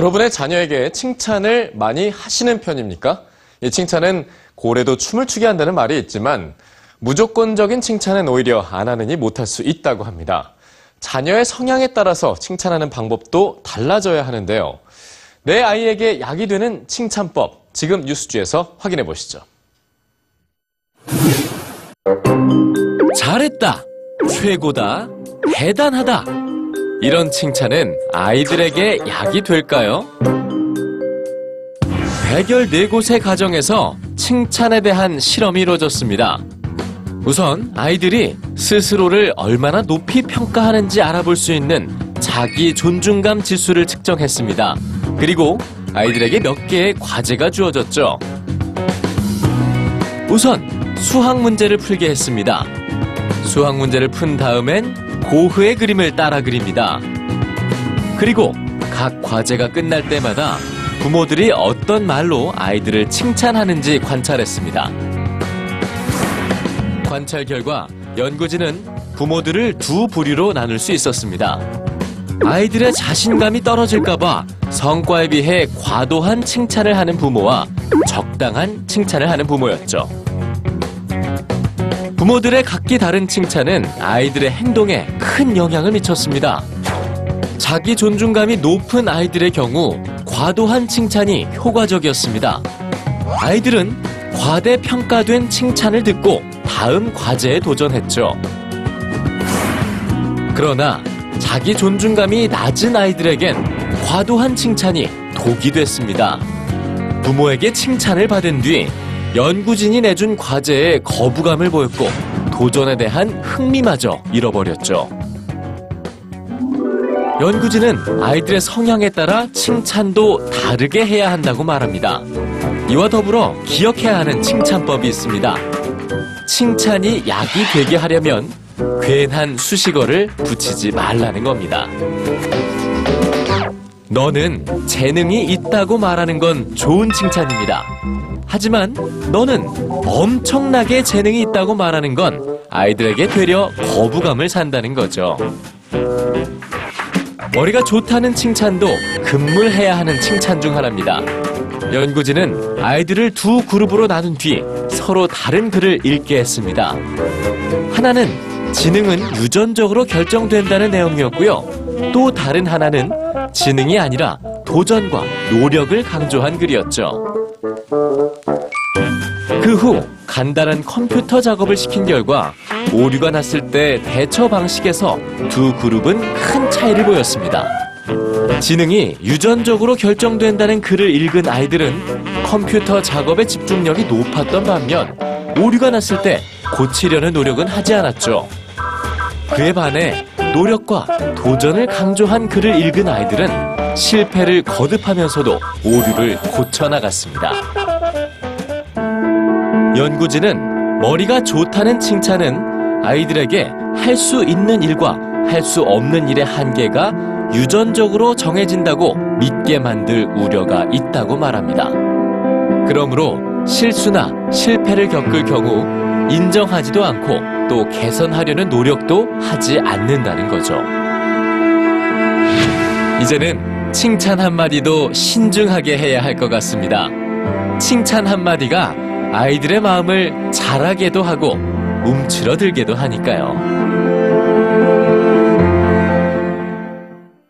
여러분의 자녀에게 칭찬을 많이 하시는 편입니까? 이 칭찬은 고래도 춤을 추게 한다는 말이 있지만 무조건적인 칭찬은 오히려 안 하느니 못할 수 있다고 합니다. 자녀의 성향에 따라서 칭찬하는 방법도 달라져야 하는데요. 내 아이에게 약이 되는 칭찬법, 지금 뉴스주에서 확인해 보시죠. 잘했다, 최고다, 대단하다. 이런 칭찬은 아이들에게 약이 될까요? 백열 네 곳의 가정에서 칭찬에 대한 실험이 이루어졌습니다. 우선 아이들이 스스로를 얼마나 높이 평가하는지 알아볼 수 있는 자기 존중감 지수를 측정했습니다. 그리고 아이들에게 몇 개의 과제가 주어졌죠. 우선 수학 문제를 풀게 했습니다. 수학 문제를 푼 다음엔 고흐의 그림을 따라 그립니다. 그리고 각 과제가 끝날 때마다 부모들이 어떤 말로 아이들을 칭찬하는지 관찰했습니다. 관찰 결과 연구진은 부모들을 두 부류로 나눌 수 있었습니다. 아이들의 자신감이 떨어질까봐 성과에 비해 과도한 칭찬을 하는 부모와 적당한 칭찬을 하는 부모였죠. 부모들의 각기 다른 칭찬은 아이들의 행동에 큰 영향을 미쳤습니다. 자기 존중감이 높은 아이들의 경우 과도한 칭찬이 효과적이었습니다. 아이들은 과대평가된 칭찬을 듣고 다음 과제에 도전했죠. 그러나 자기 존중감이 낮은 아이들에겐 과도한 칭찬이 독이 됐습니다. 부모에게 칭찬을 받은 뒤 연구진이 내준 과제에 거부감을 보였고 도전에 대한 흥미마저 잃어버렸죠. 연구진은 아이들의 성향에 따라 칭찬도 다르게 해야 한다고 말합니다. 이와 더불어 기억해야 하는 칭찬법이 있습니다. 칭찬이 약이 되게 하려면 괜한 수식어를 붙이지 말라는 겁니다. 너는 재능이 있다고 말하는 건 좋은 칭찬입니다. 하지만 너는 엄청나게 재능이 있다고 말하는 건 아이들에게 되려 거부감을 산다는 거죠. 머리가 좋다는 칭찬도 금물해야 하는 칭찬 중 하나입니다. 연구진은 아이들을 두 그룹으로 나눈 뒤 서로 다른 글을 읽게 했습니다. 하나는 지능은 유전적으로 결정된다는 내용이었고요. 또 다른 하나는 지능이 아니라 도전과 노력을 강조한 글이었죠. 그 후 간단한 컴퓨터 작업을 시킨 결과 오류가 났을 때 대처 방식에서 두 그룹은 큰 차이를 보였습니다. 지능이 유전적으로 결정된다는 글을 읽은 아이들은 컴퓨터 작업의 집중력이 높았던 반면 오류가 났을 때 고치려는 노력은 하지 않았죠. 그에 반해 노력과 도전을 강조한 글을 읽은 아이들은 실패를 거듭하면서도 오류를 고쳐나갔습니다. 연구진은 머리가 좋다는 칭찬은 아이들에게 할 수 있는 일과 할 수 없는 일의 한계가 유전적으로 정해진다고 믿게 만들 우려가 있다고 말합니다. 그러므로 실수나 실패를 겪을 경우 인정하지도 않고 또 개선하려는 노력도 하지 않는다는 거죠. 이제는 칭찬 한마디도 신중하게 해야 할 것 같습니다. 칭찬 한마디가 아이들의 마음을 자라게도 하고 움츠러들게도 하니까요.